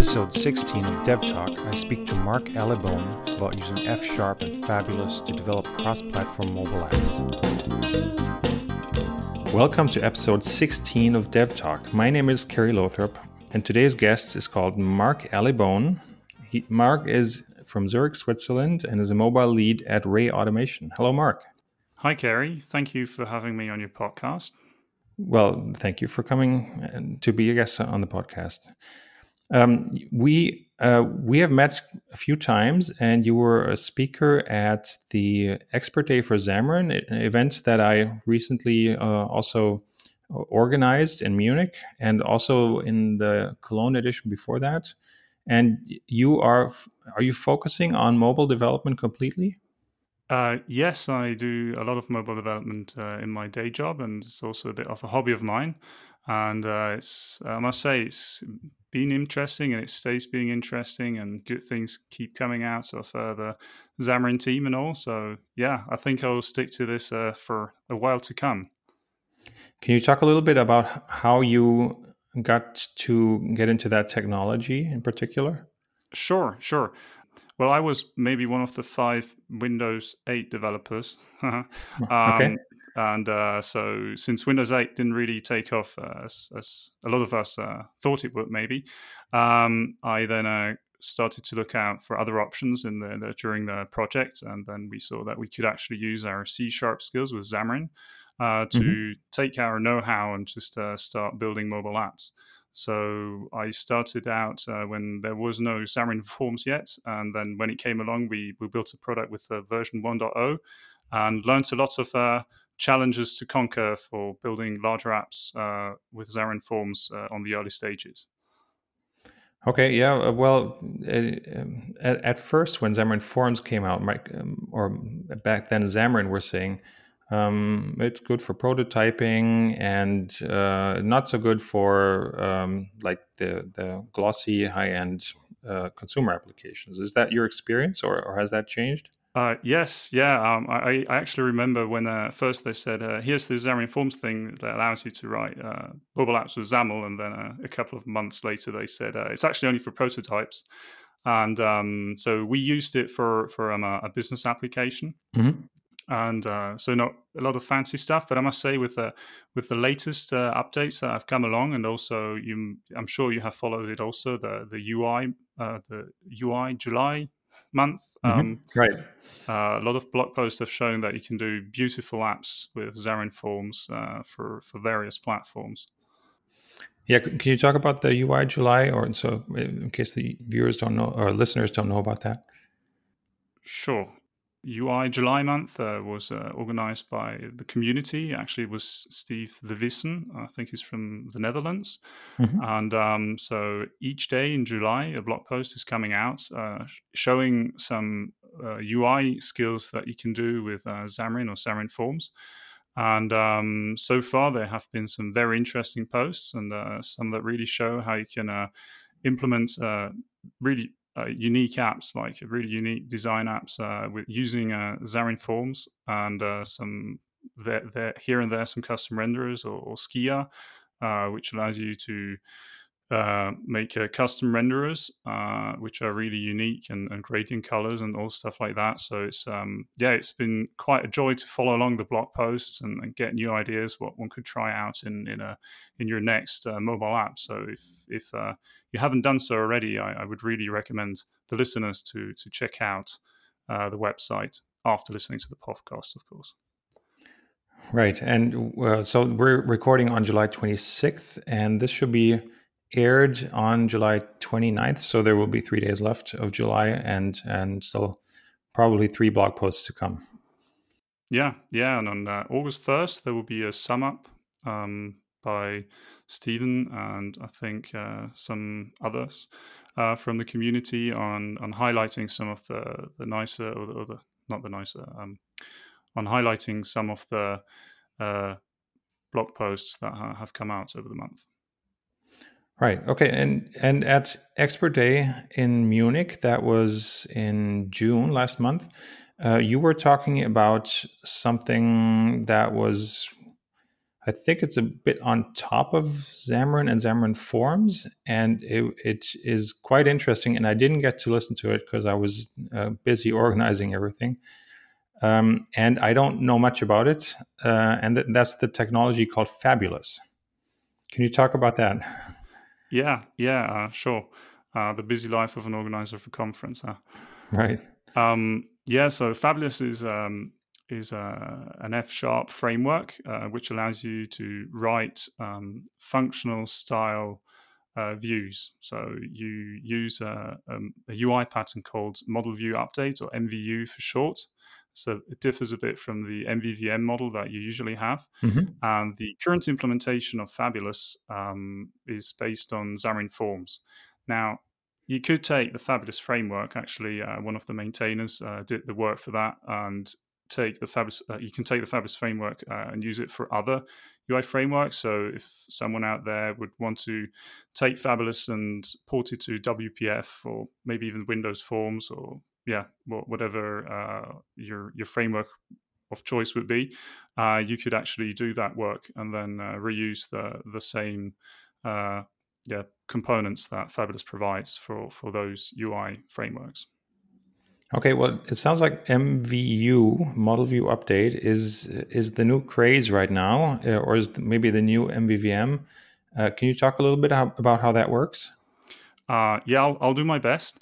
episode 16 of Dev Talk, I speak to Mark Allibone about using F Sharp and Fabulous to develop cross platform mobile apps. Welcome to episode 16 of Dev Talk. My name is Kerry Lothrop, and today's guest is called Mark Allibone. He, Mark is from Zurich, Switzerland, and is a mobile lead at Rey Automation. Hello, Mark. Hi, Kerry. Thank you for having me on your podcast. Well, thank you for coming uh, to be a guest on the podcast. Um, we uh, we have met a few times, and you were a speaker at the Expert Day for Xamarin, event that I recently uh, also organized in Munich, and also in the Cologne edition before that. And you are are you focusing on mobile development completely? Uh, yes, I do a lot of mobile development uh, in my day job, and it's also a bit of a hobby of mine. And uh, it's I must say it's been interesting and it stays being interesting and good things keep coming out of uh, the Xamarin team and all. So yeah, I think I'll stick to this uh, for a while to come. Can you talk a little bit about how you got to get into that technology in particular? Sure, sure. Well, I was maybe one of the five Windows 8 developers. um, okay and uh, so since Windows 8 didn't really take off uh, as, as, a lot of us uh, thought it would, maybe, um, I then uh, started to look out for other options in the, the, during the project, and then we saw that we could actually use our C sharp skills with Xamarin uh, to mm-hmm. take our know-how and just uh, start building mobile apps. So I started out uh, when there was no Xamarin Forms yet, and then when it came along, we we built a product with uh, version 1.0, and learned a lot of uh, challenges to conquer for building larger apps uh, with Xamarin Forms uh, on the early stages? Okay, yeah. Uh, well, um, at, at, first, when Xamarin Forms came out, um, or back then, Xamarin were saying um, it's good for prototyping and uh, not so good for um, like the the glossy high end uh, consumer applications. Is that your experience, or, or has that changed? Uh, yes, yeah. Um, I, I, actually remember when uh, first they said, uh, "Here's the Xamarin Forms thing that allows you to write uh, mobile apps with XAML," and then uh, a couple of months later they said uh, it's actually only for prototypes. And um, so we used it for for um, a, a, business application, mm-hmm. and so not a lot of fancy stuff. But I must say, with the with the latest updates that have come along, and also you, I'm sure you have followed it also the the UI the UI July month. Mm-hmm. Um, right. Uh, a lot of blog posts have shown that you can do beautiful apps with Xamarin Forms uh, for for various platforms. Yeah, can you talk about the UI July, or so in case the viewers don't know or listeners don't know about that? Sure. UI July month uh, was uh, organized by the community. Actually, it was Steven Thewissen. I think he's from the Netherlands. Mm-hmm. And um, so each day in July, a blog post is coming out uh, showing some UI uh, skills that you can do with uh, Xamarin or Xamarin Forms. And um, so far, there have been some very interesting posts and uh, some that really show how you can implement really uh, unique apps, like really unique design apps uh, with using uh, Xamarin Forms and uh, some there, there, here and there some custom renderers or, or Skia, uh, which allows you to uh, make uh, custom renderers, uh, which are really unique and, and, great in colors and all stuff like that. So it's um, yeah, it's been quite a joy to follow along the blog posts and, and get new ideas what one could try out in in a in your next uh, mobile app. So if if uh, you haven't done so already, I, I, would really recommend the listeners to to check out the website after listening to the podcast, of course. Right, and so we're recording on July 26th, and this should be aired on July 29th, so there will be three days left of July and and still probably three blog posts to come. Yeah, yeah, and on uh, August 1st there will be a sum up um, by Stephen and I think uh, some others uh, from the community on on highlighting some of the the nicer or the, or the not the nicer um, on highlighting some of the uh, blog posts that have come out over the month. Right. Okay. And and at Expert Day in Munich, that was in June last month. Uh, you were talking about something that was I think it's a bit on top of Xamarin and Xamarin Forms, and it, it is quite interesting. And I didn't get to listen to it because I was uh, busy organizing everything. Um, and I don't know much about it. Uh, and th- that's the technology called Fabulous. Can you talk about that? Yeah, yeah, uh, sure. Uh, the busy life of an organizer of a conference. Huh? Right. Um, yeah, so Fabulous is um, is uh, an F sharp framework uh, which allows you to write um, functional style uh, views. So you use a, um, a, UI pattern called Model View Update or MVU for short. So it differs a bit from the MVVM model that you usually have. Mm-hmm. And the current implementation of Fabulous um, is based on Xamarin Forms. Now, you could take the Fabulous framework. Actually, uh, one of the maintainers uh, did the work for that, and take the Fabulous. Uh, you can take the Fabulous framework uh, and use it for other UI frameworks. So if someone out there would want to take Fabulous and port it to WPF or maybe even Windows Forms or yeah, whatever uh, your your framework of choice would be, uh, you could actually do that work and then uh, reuse the the same uh, yeah components that Fabulous provides for for those UI frameworks. Okay, well, it sounds like MVU Model View Update is is the new craze right now, uh, or is maybe the new MVVM. Uh, can you talk a little bit how, about how that works? Uh, yeah, I'll, I'll, do my best.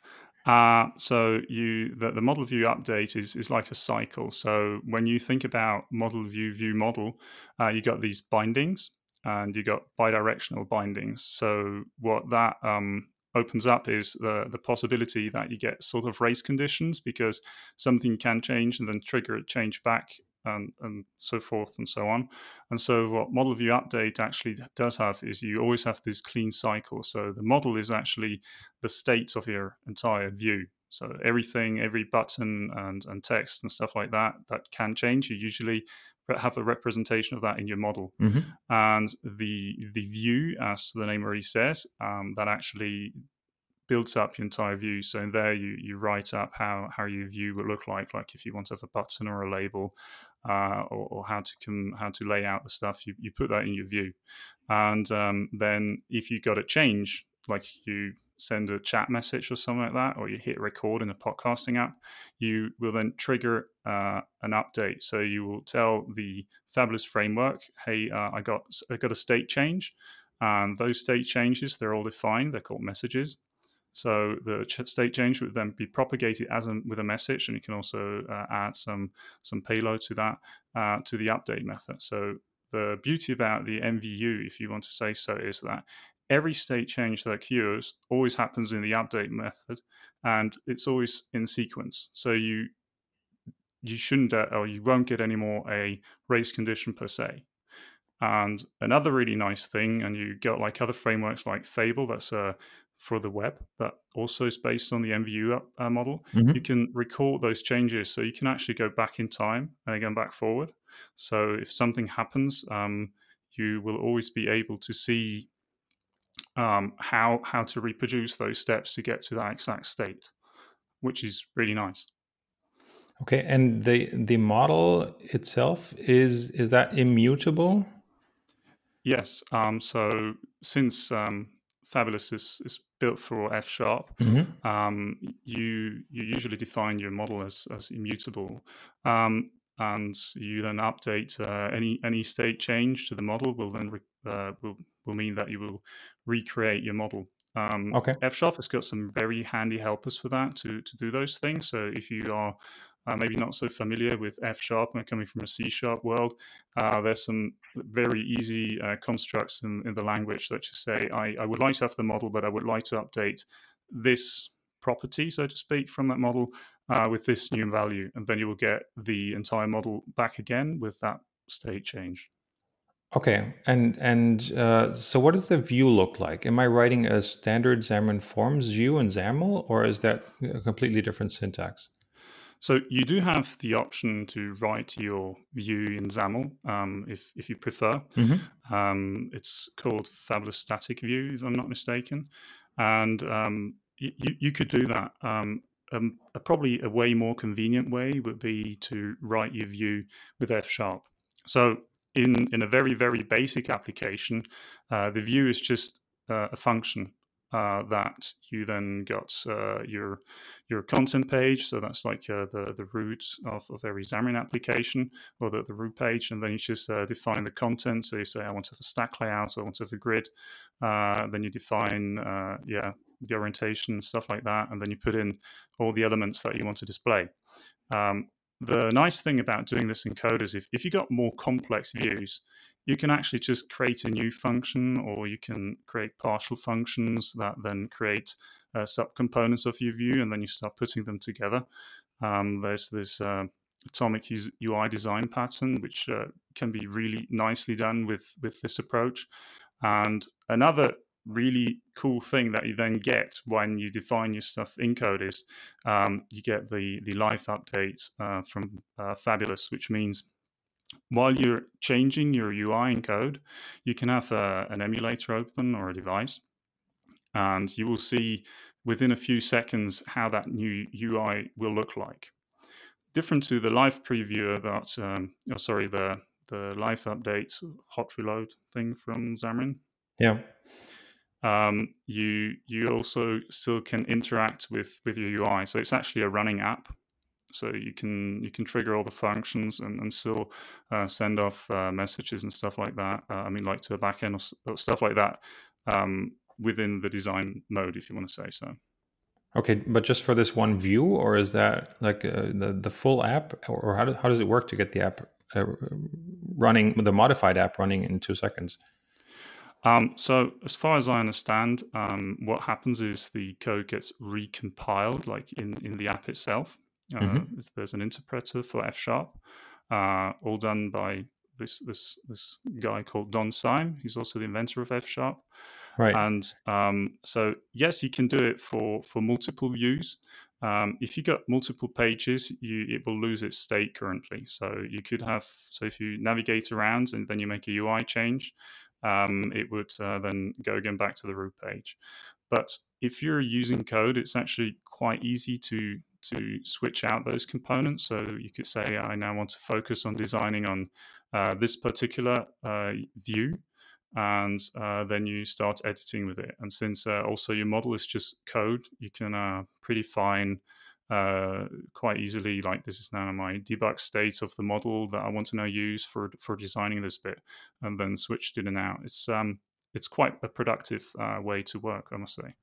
Uh, so you the, the, model view update is is like a cycle. So when you think about model view view model, uh, you got these bindings and you got bidirectional bindings. So what that um, opens up is the the possibility that you get sort of race conditions because something can change and then trigger a change back and, and so forth and so on. And so what model view update actually does have is you always have this clean cycle. So the model is actually the state of your entire view. So everything, every button and, and text and stuff like that that can change, you usually have a representation of that in your model. Mm-hmm. And the the view, as the name already says, um, that actually builds up your entire view. So in there, you you write up how how your view would look like, like if you want to have a button or a label, uh, or, or, how to com- how to lay out the stuff. You you put that in your view, and um, then if you got a change, like you send a chat message or something like that, or you hit record in a podcasting app, you will then trigger uh, an update. So you will tell the Fabulous framework, "Hey, uh, I got I got a state change." And those state changes, they're all defined. They're called messages. So the state change would then be propagated as a, with a message, and you can also uh, add some some payload to that uh, to the update method. So the beauty about the MVU, if you want to say so, is that every state change that occurs always happens in the update method, and it's always in sequence. So you you shouldn't uh, or you won't get any more a race condition per se. And another really nice thing, and you got like other frameworks like Fable, that's a for the web that also is based on the MVU uh, model, mm-hmm. you can record those changes. So you can actually go back in time and again back forward. So if something happens, um, you will always be able to see um, how how to reproduce those steps to get to that exact state, which is really nice. Okay, and the the model itself is is that immutable? Yes. Um, so since um, Fabulous is, is built for F sharp, mm-hmm. um, you you usually define your model as, as immutable, um, and you then update uh, any any state change to the model will then re- uh, will will mean that you will recreate your model. Um, okay. F sharp has got some very handy helpers for that to to do those things. So if you are uh, maybe not so familiar with F sharp and coming from a C sharp world, uh, there's some very easy uh, constructs in, in the language that just say, I, I would like to have the model, but I would like to update this property, so to speak, from that model uh, with this new value. And then you will get the entire model back again with that state change. Okay, and and uh, so what does the view look like? Am I writing a standard Xamarin Forms view in XAML, or is that a completely different syntax? So you do have the option to write your view in XAML um, if, if you prefer. Mm-hmm. Um, it's called Fabulous Static View, if I'm not mistaken. And um, you, you could do that. Um, um, a, probably a way more convenient way would be to write your view with F sharp. So in in a very very basic application, uh, the view is just uh, a function uh, that you then got uh, your your content page. So that's like uh, the the root of, of every Xamarin application or the, the root page, and then you just uh, define the content. So you say I want to have a stack layout, I want to have a grid. Uh, then you define yeah the orientation stuff like that, and then you put in all the elements that you want to display. Um, the nice thing about doing this in code is if, if you got more complex views, you can actually just create a new function or you can create partial functions that then create uh, subcomponents of your view and then you start putting them together. Um, there's this uh, atomic UI design pattern which uh, can be really nicely done with, with this approach. And another really cool thing that you then get when you define your stuff in code is um, you get the the live update uh, from uh, Fabulous, which means while you're changing your UI in code, you can have a, uh, an emulator open or a device, and you will see within a few seconds how that new UI will look like. Different to the live preview that, um, oh, sorry, the the live update hot reload thing from Xamarin. Yeah. Um, you you also still can interact with with your UI. So it's actually a running app so you can you can trigger all the functions and, and still uh, send off uh, messages and stuff like that. Uh, I mean, like to a backend or, or stuff like that um, within the design mode, if you want to say so. Okay, but just for this one view, or is that like uh, the the full app, or how, do, how does it work to get the app uh, running, the modified app running in two seconds? Um, so, as far as I understand, um, what happens is the code gets recompiled, like in in the app itself. Uh, mm-hmm. There's an interpreter for F sharp, uh, all done by this this this guy called Don Syme. He's also the inventor of F sharp. Right. And um, so yes, you can do it for for multiple views. Um, if you got multiple pages, you it will lose its state currently. So you could have so if you navigate around and then you make a UI change, um, it would uh, then go again back to the root page. But if you're using code, it's actually quite easy to to switch out those components. So you could say, I now want to focus on designing on uh, this particular uh, view, and uh, then you start editing with it. And since uh, also your model is just code, you can uh, pretty fine uh, quite easily. Like this is now my debug state of the model that I want to now use for for designing this bit, and then switch it in and out. It's um it's quite a productive way to work, I must say.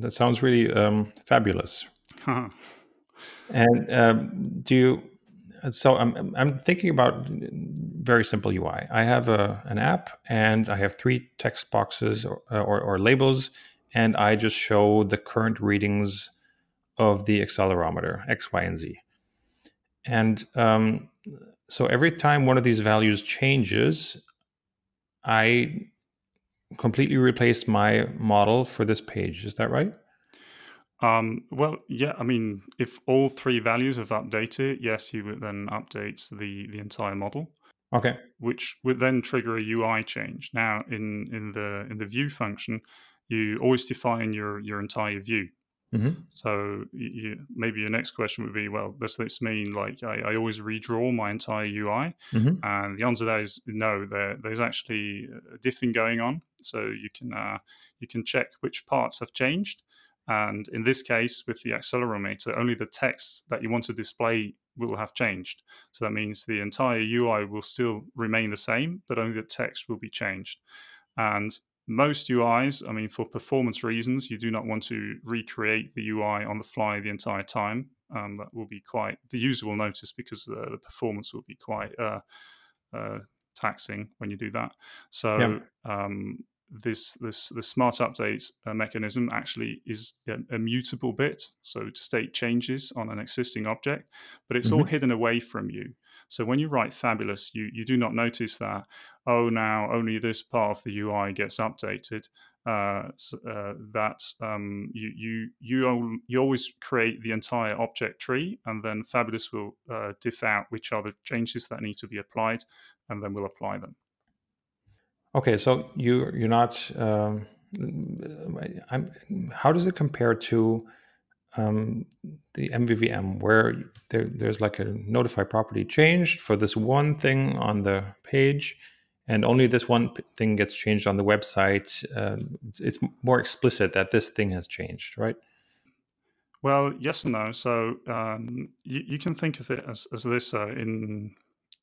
That sounds really um, fabulous. Huh. And um, do you? So I'm I'm thinking about very simple UI. I have a an app and I have three text boxes or, or, or labels, and I just show the current readings of the accelerometer X, Y, and Z. And um, so every time one of these values changes, I completely replace my model for this page. Is that right? Um, well, yeah. I mean, if all three values have updated, yes, you would then update the the entire model. Okay. Which would then trigger a UI change. Now, in in the in the view function, you always define your your entire view. Mm-hmm. So you, maybe your next question would be, well, does this mean like I, I always redraw my entire UI? Mm-hmm. And the answer to that is no. There, there's actually a diffing going on, so you can uh, you can check which parts have changed. And in this case, with the accelerometer, only the text that you want to display will have changed. So that means the entire UI will still remain the same, but only the text will be changed. And most UIs, I mean, for performance reasons, you do not want to recreate the UI on the fly the entire time. Um, that will be quite, the user will notice because uh, the performance will be quite uh, uh, taxing when you do that. So, um, this this the smart update uh, mechanism actually is a, a, mutable bit so state changes on an existing object but it's mm-hmm. all hidden away from you so when you write fabulous, you, you do not notice that, oh, now only this part of the UI gets updated. Uh, uh, that um, you you you you always create the entire object tree, and then Fabulous will uh, diff out which are the changes that need to be applied, and then we'll apply them. Okay, so you you're not. Um, how does it compare to um, the MVVM where there, there's like a notify property changed for this one thing on the page, and only this one thing gets changed on the website. Um, it's, it's, more explicit that this thing has changed, right? Well, yes and no. So um, you, you, can think of it as, as this uh, in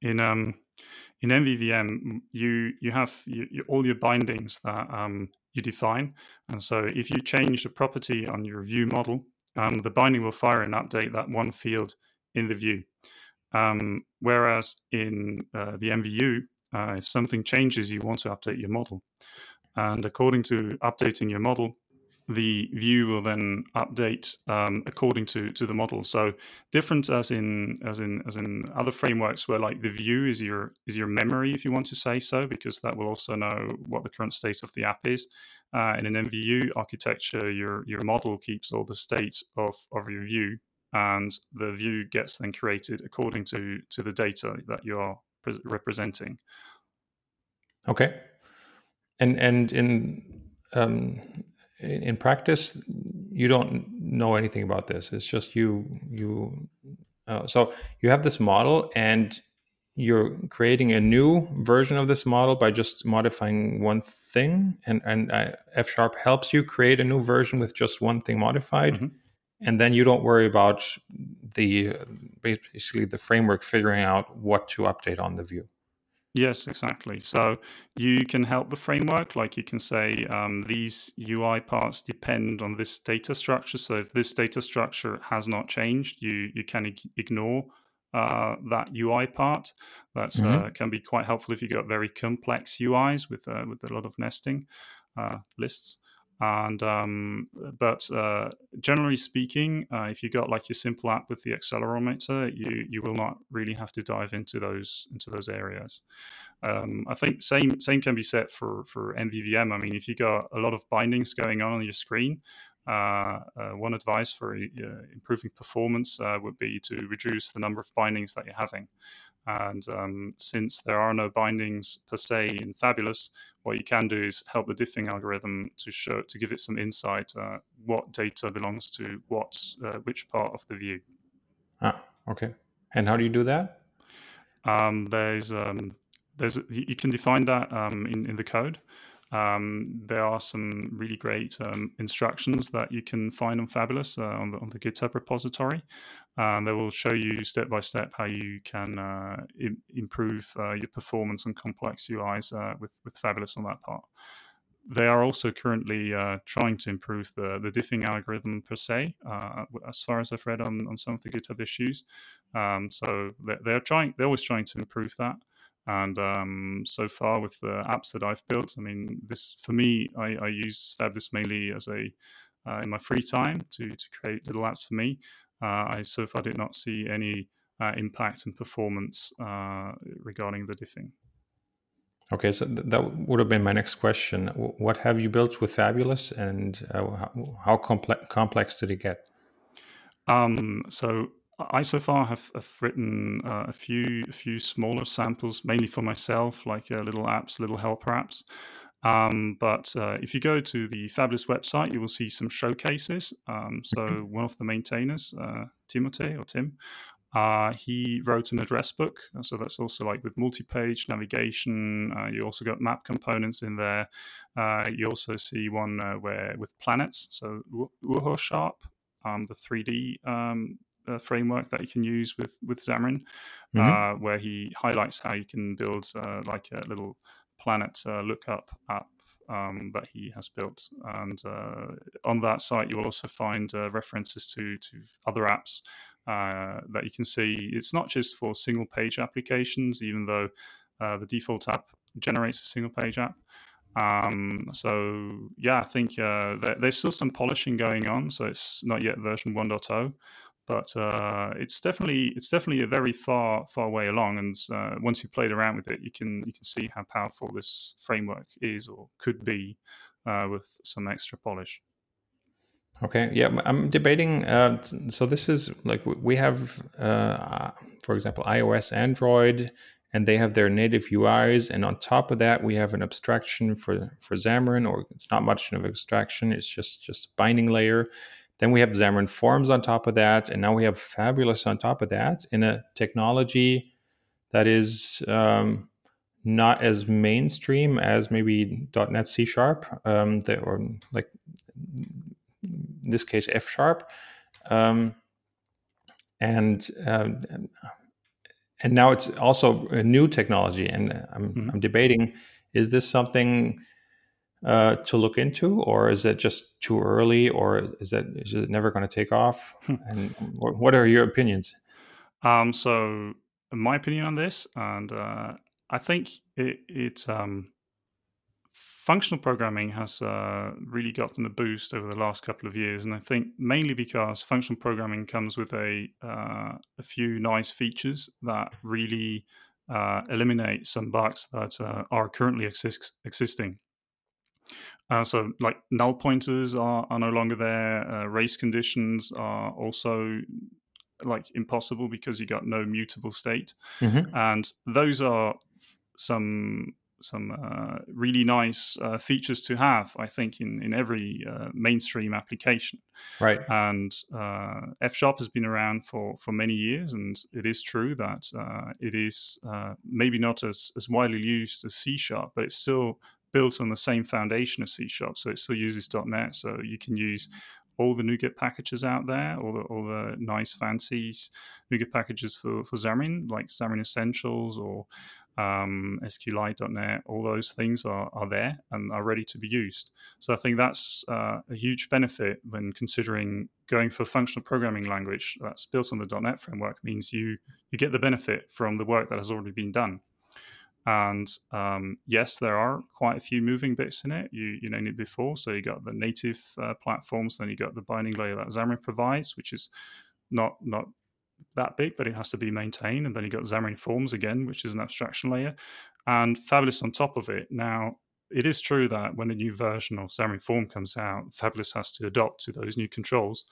in um, in MVVM, you you have you, you, all your bindings that um, you define, and so if you change a property on your view model, um, the binding will fire and update that one field in the view. Um, whereas in uh, the MVU, uh, if something changes, you want to update your model, and according to updating your model, the view will then update um, according to to the model. So different as in as in as in other frameworks where like the view is your is your memory if you want to say so, because that will also know what the current state of the app is. Uh, in an MVU architecture, your your model keeps all the state of of your view, and the view gets then created according to to the data that you are pre- representing. Okay, and and in um, in, in practice, you don't know anything about this. It's just you you. Uh, so you have this model, and you're creating a new version of this model by just modifying one thing, and and uh, F sharp helps you create a new version with just one thing modified. Mm-hmm and then you don't worry about the basically the framework figuring out what to update on the view Yes, exactly. So you can help the framework, like you can say um, these UI parts depend on this data structure. So if this data structure has not changed, you you can ignore uh, that UI part. That mm-hmm. uh, can be quite helpful if you got very complex UIs with uh, with a lot of nesting uh, lists. And um, but uh, generally speaking, uh, if you got like your simple app with the accelerometer, you you will not really have to dive into those into those areas. Um, I think same same can be said for for MVVM. I mean, if you got a lot of bindings going on on your screen, uh, uh, one advice for uh, improving performance uh, would be to reduce the number of bindings that you're having. And um, since there are no bindings per se in Fabulous, what you can do is help the diffing algorithm to show to give it some insight uh, what data belongs to what uh, which part of the view. Ah, okay. And how do you do that? Um, there's um, there's you can define that um, in in the code. Um, there are some really great um, instructions that you can find on Fabulous uh, on, the, on the GitHub repository. Um, they will show you step by step how you can uh, Im- improve uh, your performance on complex UIs uh, with, with Fabulous on that part. They are also currently uh, trying to improve the, the diffing algorithm per se, uh, as far as I've read on, on some of the GitHub issues. Um, so they're, they're trying, they're always trying to improve that. And um, so far, with the apps that I've built, I mean, this for me, I, I use Fabulous mainly as a uh, in my free time to to create little apps for me. Uh, I so far did not see any uh, impact and performance uh, regarding the diffing. Okay, so th- that would have been my next question. What have you built with Fabulous, and uh, how, how complex complex did it get? Um, so I so far have, have written uh, a few a few smaller samples, mainly for myself, like uh, little apps, little helper apps. Um, but uh, if you go to the Fabulous website, you will see some showcases. Um, so mm-hmm. one of the maintainers, uh, Timothé or Tim, uh, he wrote an address book. So that's also like with multi-page navigation. Uh, you also got map components in there. you also see one where with planets. So UrhoSharp, um, the 3D um, uh, framework that you can use with with Xamarin, mm-hmm. uh, where he highlights how you can build uh, like a little planet uh, lookup app um, that he has built. And uh, on that site, you will also find uh, references to to other apps that you can see. It's not just for single page applications, even though the default app generates a single page app. Um, so yeah, I think uh, there, there's still some polishing going on. So it's not yet version 1.0, but uh, it's definitely it's definitely a very far far way along. And uh, once you've played around with it, you can you can see how powerful this framework is or could be uh, with some extra polish. Okay, yeah, I'm debating. Uh, so this is like we have, uh, for example, iOS, Android, and they have their native UIs, and on top of that, we have an abstraction for for Xamarin, or it's not much of an abstraction. It's just just binding layer then we have Xamarin Forms on top of that, and now we have Fabulous on top of that in a technology that is um, not as mainstream as maybe .NET C Sharp, um, or like in this case F Sharp, um, and uh, and now it's also a new technology. And I'm, mm-hmm. I'm debating: is this something uh, to look into, or is it just too early, or is it is it never going to take off? Hmm. and what are your opinions? Um, so my opinion on this, and uh, I think it, it um, functional programming has uh, really gotten a boost over the last couple of years, and I think mainly because functional programming comes with a uh, a few nice features that really uh, eliminate some bugs that uh, are currently exist- existing. Uh, so, like null pointers are, are no longer there. Uh, race conditions are also like impossible because you got no mutable state, mm-hmm. and those are some some uh, really nice uh, features to have, I think, in in every uh, mainstream application. Right. And uh, F Sharp has been around for for many years, and it is true that uh, it is uh, maybe not as as widely used as C Sharp, but it's still built on the same foundation as C Sharp, so it still uses .NET. So you can use all the NuGet packages out there, all the all the nice fancy NuGet packages for for Xamarin, like Xamarin Essentials or um, SQLite.net, all those things are, are there and are ready to be used. So I think that's uh, a huge benefit when considering going for functional programming language that's built on the .NET framework means you you get the benefit from the work that has already been done. And um, yes, there are quite a few moving bits in it. You you named it before. So you got the native uh, platforms, then you got the binding layer that Xamarin provides, which is not not that big, but it has to be maintained. And then you got Xamarin Forms again, which is an abstraction layer, and Fabulous on top of it. Now it is true that when a new version of Xamarin Form comes out, Fabulous has to adopt to those new controls,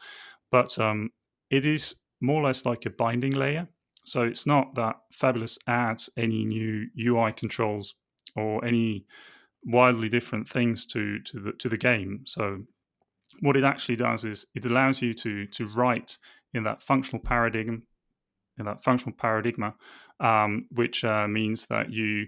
but um, it is more or less like a binding layer so it's not that Fabulous adds any new UI controls or any wildly different things to to the to the game. So what it actually does is it allows you to to write in that functional paradigm in that functional paradigma, um, which uh, means that you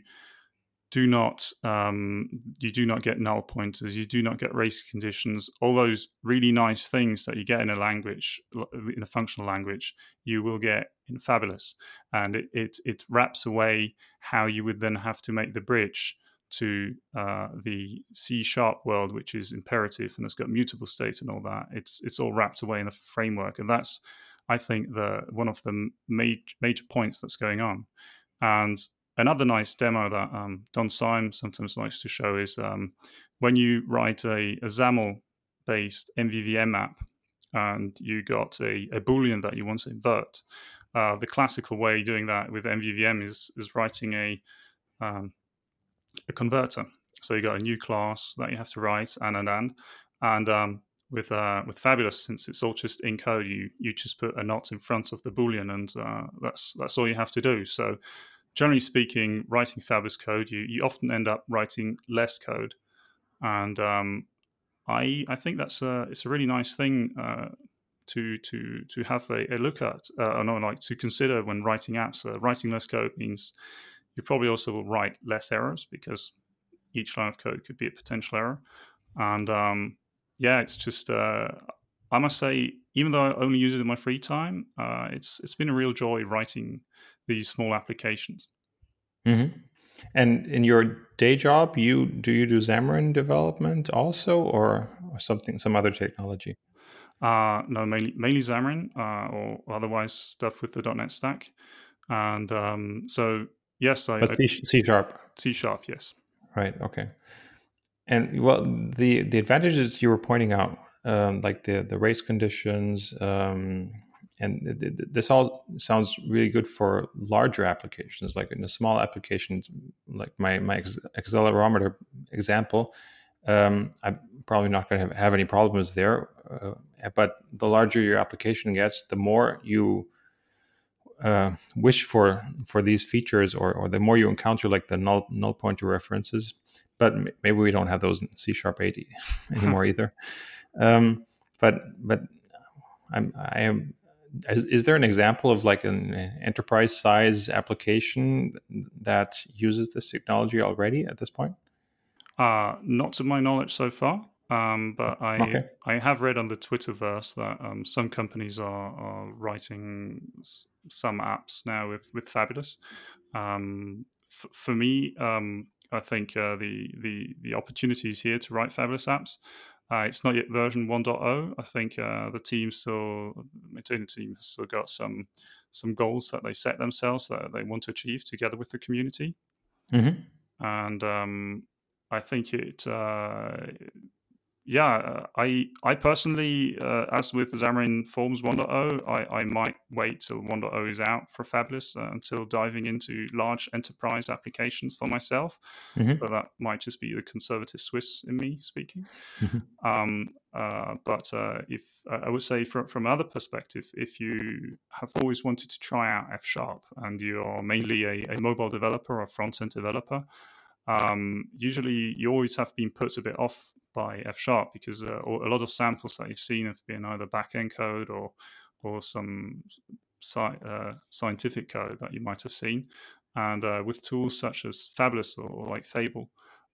do not um, you do not get null pointers you do not get race conditions all those really nice things that you get in a language in a functional language you will get in fabulous and it it, it wraps away how you would then have to make the bridge to uh, the C sharp world, which is imperative and it's got mutable state and all that. It's it's all wrapped away in a framework, and that's I think the one of the major major points that's going on. And another nice demo that um, Don Syme sometimes likes to show is um, when you write a, a XAML based MVVM app and you got a, a Boolean that you want to invert. Uh, the classical way doing that with MVVM is is writing a um, a converter. So you got a new class that you have to write and and and and um, with uh, with Fabulous, since it's all just in code, you you just put a not in front of the boolean, and uh, that's that's all you have to do. So generally speaking, writing Fabulous code, you, you often end up writing less code. And um, I I think that's a it's a really nice thing uh, to to to have a, a look at. Uh, no, like to consider when writing apps. Uh, writing less code means you probably also will write less errors because each line of code could be a potential error. And um, yeah, it's just uh, I must say, even though I only use it in my free time, uh, it's it's been a real joy writing these small applications. Mm-hmm. And in your day job, you do you do Xamarin development also, or, or something, some other technology? Uh, no, mainly mainly Xamarin, uh, or otherwise stuff with the .NET stack. And um, so, yes, I. But C, C sharp. C sharp, yes. Right. Okay. And well, the the advantages you were pointing out, um, like the the race conditions, um, and this all sounds really good for larger applications like in a small applications like my my accelerometer example um, i'm probably not going to have, have, any problems there uh, but the larger your application gets the more you uh, wish for for these features or, or the more you encounter like the null null pointer references but maybe we don't have those in c sharp 80 anymore either um, but but I'm I am. Is, is there an example of like an enterprise size application that uses this technology already at this point? Uh, not to my knowledge so far. Um, but I okay. I have read on the Twitterverse that um, some companies are, are writing s- some apps now with with Fabulous. Um, f- for me, um, I think uh, the the the opportunities here to write Fabulous apps. Uh, it's not yet version 1.0. I think uh, the team still, the team has still got some some goals that they set themselves that they want to achieve together with the community. Mm-hmm. And um, I think it uh, yeah, uh, I I personally, uh, as with Xamarin Forms 1.0, I, I might wait till 1.0 is out for Fabulous uh, until diving into large enterprise applications for myself. Mm-hmm. But that might just be the conservative Swiss in me speaking. Mm-hmm. Um, uh, but uh, if uh, I would say from from other perspective, if you have always wanted to try out F Sharp and you're mainly a, a mobile developer or front end developer, um, usually you always have been put a bit off by F sharp because uh, a lot of samples that you've seen have been either backend code or or some sci- uh, scientific code that you might have seen. And uh, with tools such as Fabulous or, or like Fable,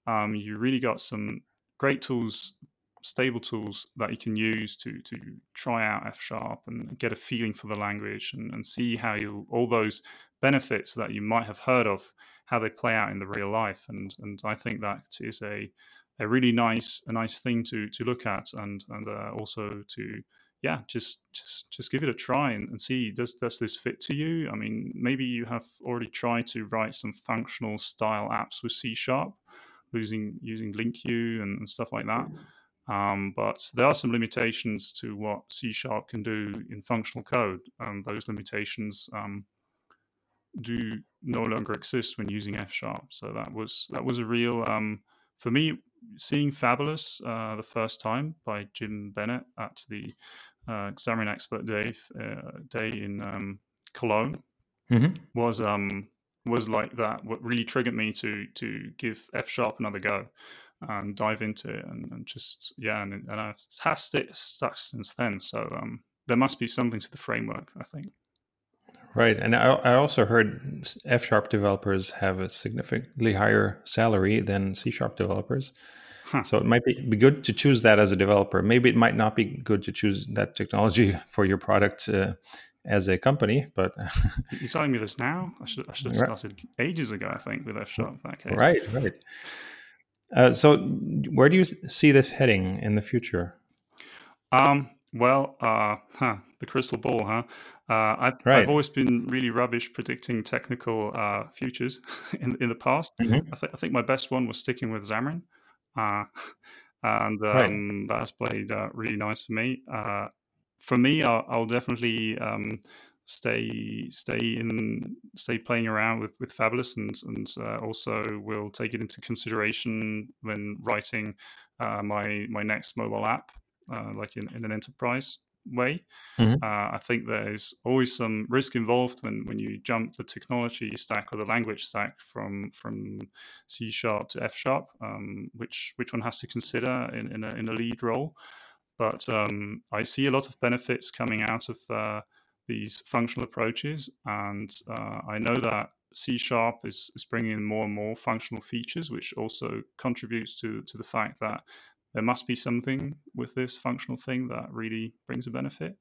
um, you really got some great tools, stable tools that you can use to to try out F sharp and get a feeling for the language and, and see how you all those benefits that you might have heard of how they play out in the real life. And and I think that is a a really nice a nice thing to to look at and and uh, also to yeah just just just give it a try and, and, see does does this fit to you? I mean maybe you have already tried to write some functional style apps with c sharp using using LINQ and, and stuff like that. Um, but there are some limitations to what c sharp can do in functional code and those limitations um, do no longer exist when using f sharp. So that was that was a real um, for me seeing Fabulous uh, the first time by Jim Bennett at the uh, Xamarin Expert Day uh, day in um, Cologne mm-hmm. was um, was like that. What really triggered me to to give F sharp another go and dive into it and, and just yeah and, and I've tested it stuck since then. So um, there must be something to the framework. I think. Right, and I, I also heard F sharp developers have a significantly higher salary than C sharp developers. Huh. So it might be, be good to choose that as a developer. Maybe it might not be good to choose that technology for your product uh, as a company, but you're telling me this now. I should I should have started right. ages ago. I think with F sharp. That case. Right, right. Uh, so where do you see this heading in the future? Um, well, uh, huh, the crystal ball, huh? Uh, I've, right. I've always been really rubbish predicting technical uh, futures in in the past. Mm-hmm. I, th- I, think my best one was sticking with Xamarin, uh, and um, right. that has played uh, really nice for me. Uh, for me, I'll, I'll definitely um, stay stay in stay playing around with with Fabulous, and and uh, also will take it into consideration when writing my my next mobile app uh, like in, in an enterprise way. Mm-hmm. Uh, I think there's always some risk involved when, when you jump the technology stack or the language stack from from C sharp to F sharp, um, which which one has to consider in, in, a, in a lead role. But um, I see a lot of benefits coming out of uh, these functional approaches, and uh, I know that C sharp is, is bringing in more and more functional features, which also contributes to to the fact that there must be something with this functional thing that really brings a benefit.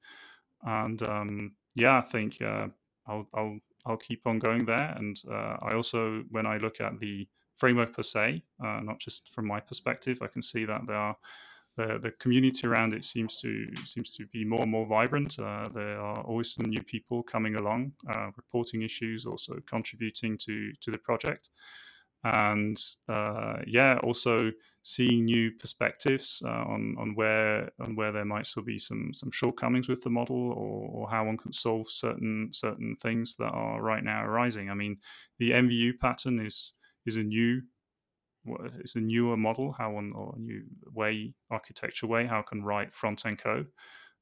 And um, yeah, I think uh, I'll, I'll I'll keep on going there. And uh, I also, when I look at the framework per se, uh, not just from my perspective, I can see that there are the, the community around it seems to seems to be more and more vibrant. Uh, there are always some new people coming along, uh, reporting issues, also contributing to to the project and uh, yeah, also seeing new perspectives uh, on on where on where there might still be some some shortcomings with the model, or, or, how one can solve certain certain things that are right now arising. I mean, the MVU pattern is is a new it's a newer model, how one or new way architecture way how can write front end code.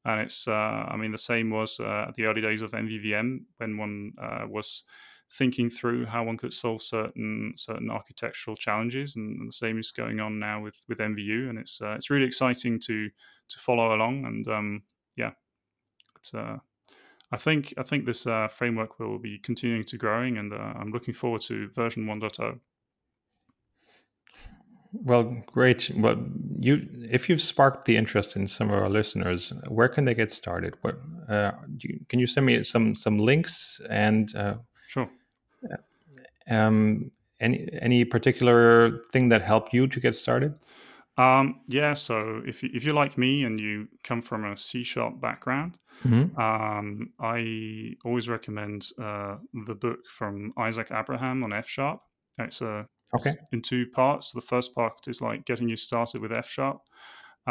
And it's, uh, I mean, the same was uh, the early days of MVVM when one uh, was thinking through how one could solve certain certain architectural challenges, and, the same is going on now with with MVU, and it's uh, it's really exciting to to follow along, and um, yeah, But uh, I think I think this uh, framework will be continuing to growing, and uh, I'm looking forward to version 1.0. Well, great. Well, you if you've sparked the interest in some of our listeners, where can they get started? What uh, you, can you send me some some links and uh. Um, any any particular thing that helped you to get started? Um, yeah, so if you, if you're like me and you come from a C sharp background, mm-hmm. um, I always recommend uh, the book from Isaac Abraham on F sharp. It's a okay. in two parts. The first part is like getting you started with F sharp,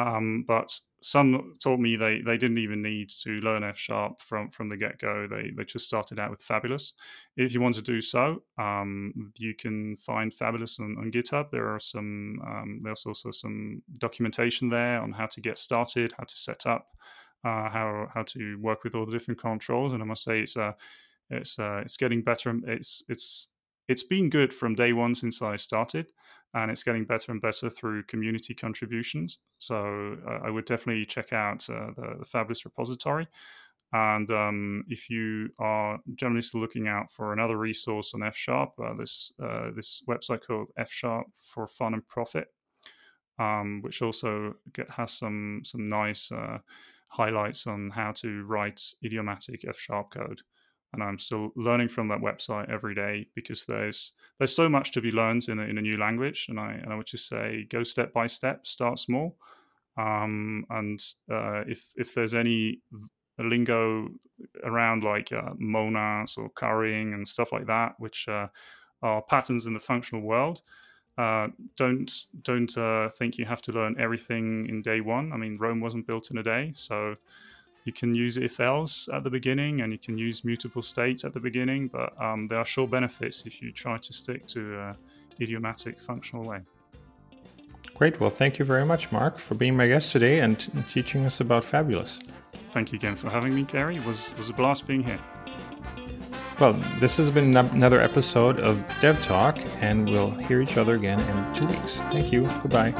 um, but some told me they, they didn't even need to learn F sharp from, from the get go. They, they just started out with Fabulous. If you want to do so, um, you can find Fabulous on, on GitHub. There are some um, there's also some documentation there on how to get started, how to set up, uh, how how to work with all the different controls. And I must say, it's uh, it's uh, it's getting better. It's it's it's been good from day one since I started and it's getting better and better through community contributions. So uh, I would definitely check out uh, the, the, Fabulous repository. And um, if you are generally still looking out for another resource on F Sharp, uh, this uh, this website called F Sharp for Fun and Profit, um, which also get, has some some nice uh, highlights on how to write idiomatic F Sharp code and I'm still learning from that website every day because there's there's so much to be learned in a, in a new language, and I and I would just say go step by step, start small, um, and uh, if if there's any lingo around like uh, monads or currying and stuff like that, which uh, are patterns in the functional world. Uh, don't don't uh, think you have to learn everything in day one. I mean, Rome wasn't built in a day, so you can use if else at the beginning and you can use mutable states at the beginning, but um, there are sure benefits if you try to stick to a idiomatic functional way. Great. Well, thank you very much, Mark, for being my guest today and t- teaching us about Fabulous. Thank you again for having me, Gary. It was, was a blast being here. Well, this has been another episode of Dev Talk, and we'll hear each other again in two weeks. Thank you. Goodbye.